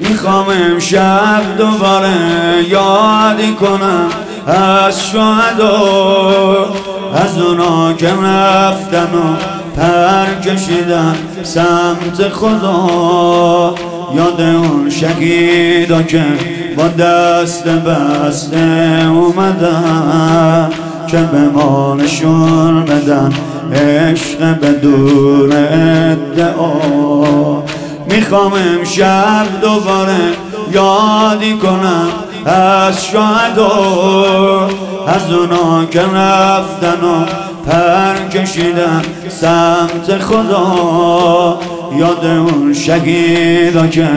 می‌خوام امشب دوباره یادی کنم از شهدا از اونا که رفتن و پر کشیدن سمت خدا. یاد اون شهیدا که با دست بسته اومدن که به ما نشون بدن عشق بدون ادعا. می‌خوام امشب دوباره یادی کنم از شهدا از اونا که رفتن و پر کشیدن سمت خدا. یاد اون شهیدا که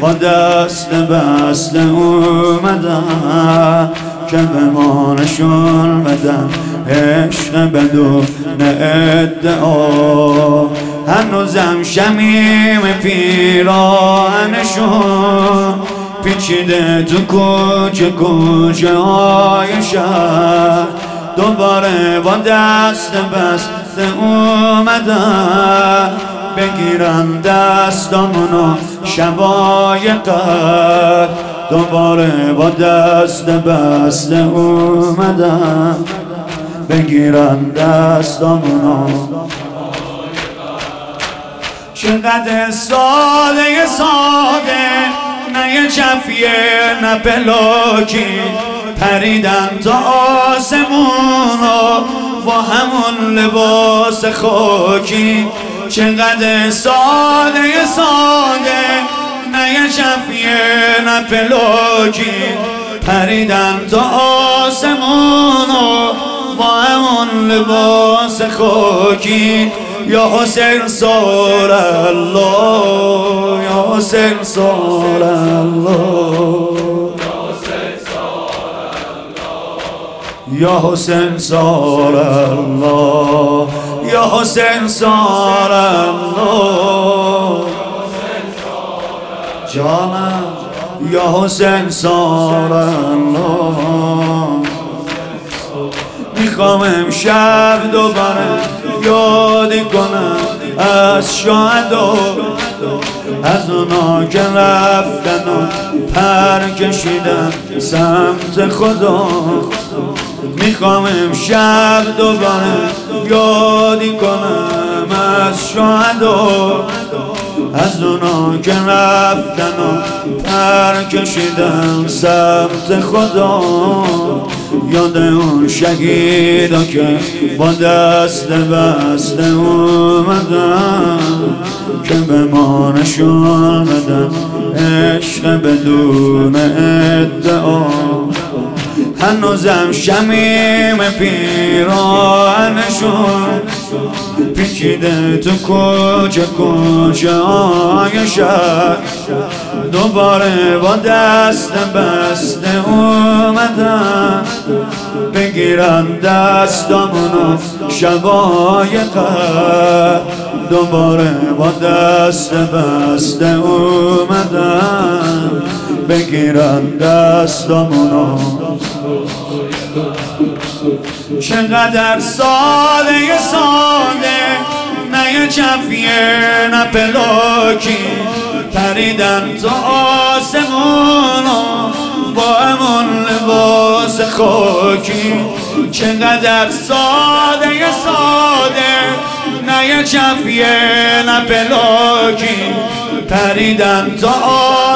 با دست بسته اومدن که به ما نشون بدن عشق بدون ادعا. هنوزم شمیم پیرانشون پیچیده تو کوچه کوچه های شهر. دوباره با دست بسته اومدن بگیرن دستامونو شبای قد دوباره با دست بسته اومدن بگیرن دستامونو چقدر ساده ساده نه یه چفیه نه پلاکی. پریدن تا آسمون با همون لباس خاکی. چقدر ساده ساده نه یه چفیه نه پلاکی. پریدن تا آسمون با همون لباس خاکی. یا حسین سال الله یا حسین سال الله. یا حسین سال الله یا حسین سال الله. جانم یا حسین سال الله. می‌خوام امشب دوباره یادی کنم از شهدا از اونا که رفتن و پر کشیدن سمت خدا می‌خوام امشب دوباره یادی کنم از شهدا از اونا که رفتن و پر کشیدن سمت خدا یاد اون شهیدا که با دست بسته اومدن که به ما نشون بدن عشق بدون ادعا. هنوزم شمیم پیرانشون پیچیده تو کوچه کوچه های شهر. دوباره با دست بسته اومدن بگیرن دستامونو شبای قد دوباره با دست بسته اومدن بگیرن دستامونو چقدر ساده ساده نه یه چفیه نه پلاکی. پریدن تو آسمونو با همون لباس خاکی. چقدر ساده ساده نه یه چفیه نه پلاکی پریدن تو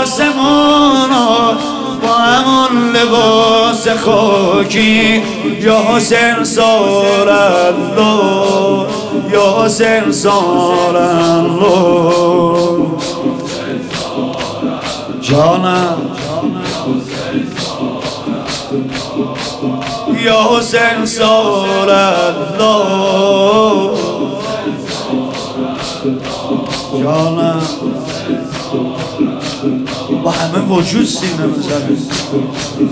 آسمونو با همون لباس خاکی. یا حسین الله یا حسین الله. جانم. یا حسین سار الله. جانم با همه وجود سینه بزنه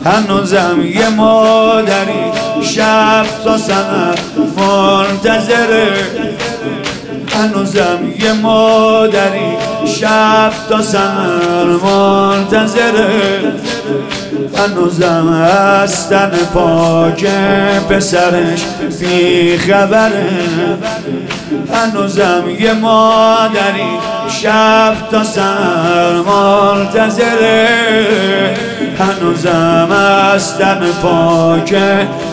هنوزم یه مادری شب تا سنر منتظره هنوزم یه مادری شب تا سنر منتظره هنوزم از تن پاک پسرش بی خبره. هنوزم یه مادری شب تا سر منتظره. هنوزم از تن پاک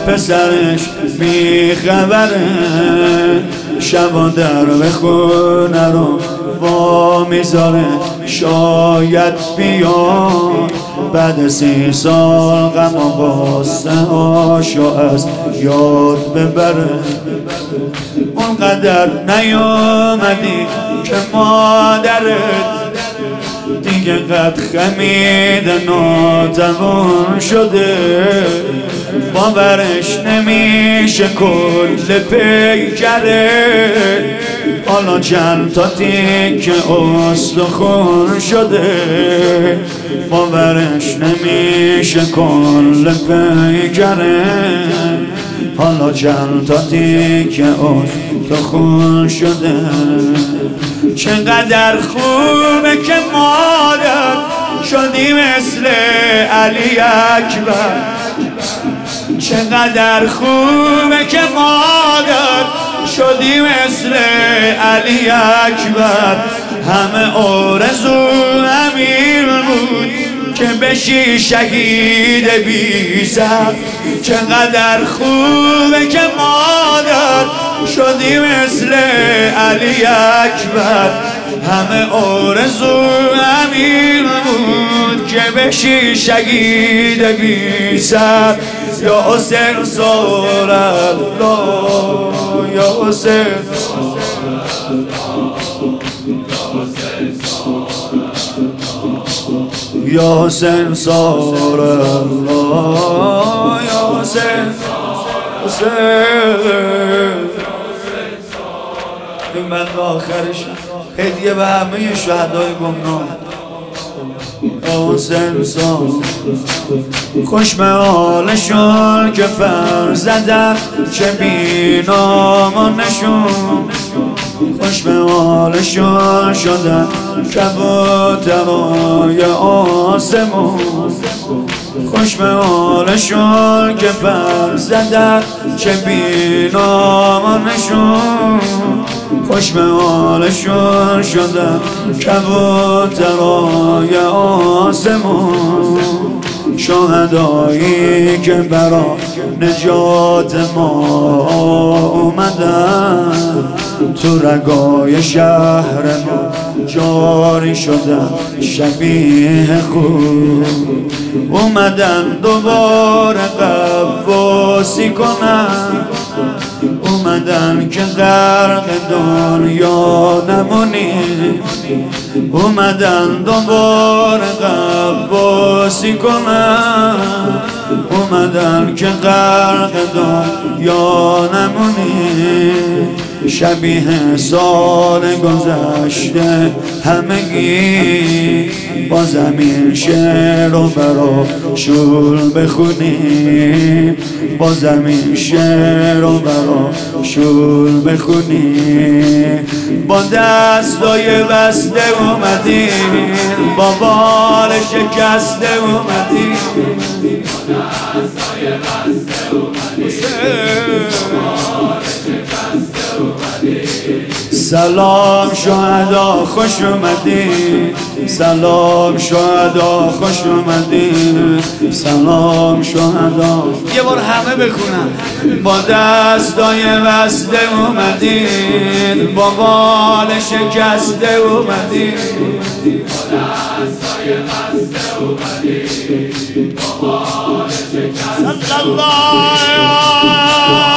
پسرش میخبره شبا در به خونه رو وا می‌ذاره. شاید بیاد بعد سی سال غم و غصه از یاد ببره. اونقدر نیومدی که مادرت دیگه قد خمید ناتوان شده. باورش نمیشه کل پیکره. حالا چند تا تیک استخون شده. باورش نمیشه کل پیکره حالا چند تا تیک استخون شده. چقدر خوبه که مادر شدی مثل علی اکبر. چقدر خوبه که مادر شدی مثل علی اکبر. همه آرزو امیر بود که بشی شهید بی سر. چقدر خوبه که مادر شدی مثل علی اکبر. همه آرزو امیر بود که بشی شهید سر. یا حسین سار الله یا حسین یا حسین سار الله یا حسین حسین. بند آخرش هدیه به همه شهدای گمنام. حسین سار خوش به حالشون که فر زدن چه بینامانشون خوش به حالشون شدن کبوترای آسمون. خوش به حالشون که پر زدن چه بینامانشون خوش به حالشون شدن کبوترای آسمون. شهدایی که برا نجات ما اومدن. تو رگای شهر ما جاری شدن شبیه خوب. اومدن دوباره قواسی کنن. اومدن که غرق دنیا نمونی. اومدن دوباره قواسی کنن اومدن که غرق دنیا نمونی. شبیه سال گذشته همگی با زمین شعر و برا شول بخونی با زمین شعر و برا شول بخونی با دستای بسته اومدی با بال شکسته اومدی با دستای بسته اومدی سلام شهدا خوش اومدین سلام شهدا خوش اومدین سلام شهدا. یه بار همه بخونم با دستای بسته اومدین با بال شکسته اومدین با دستای بسته اومدین با بال شکسته الله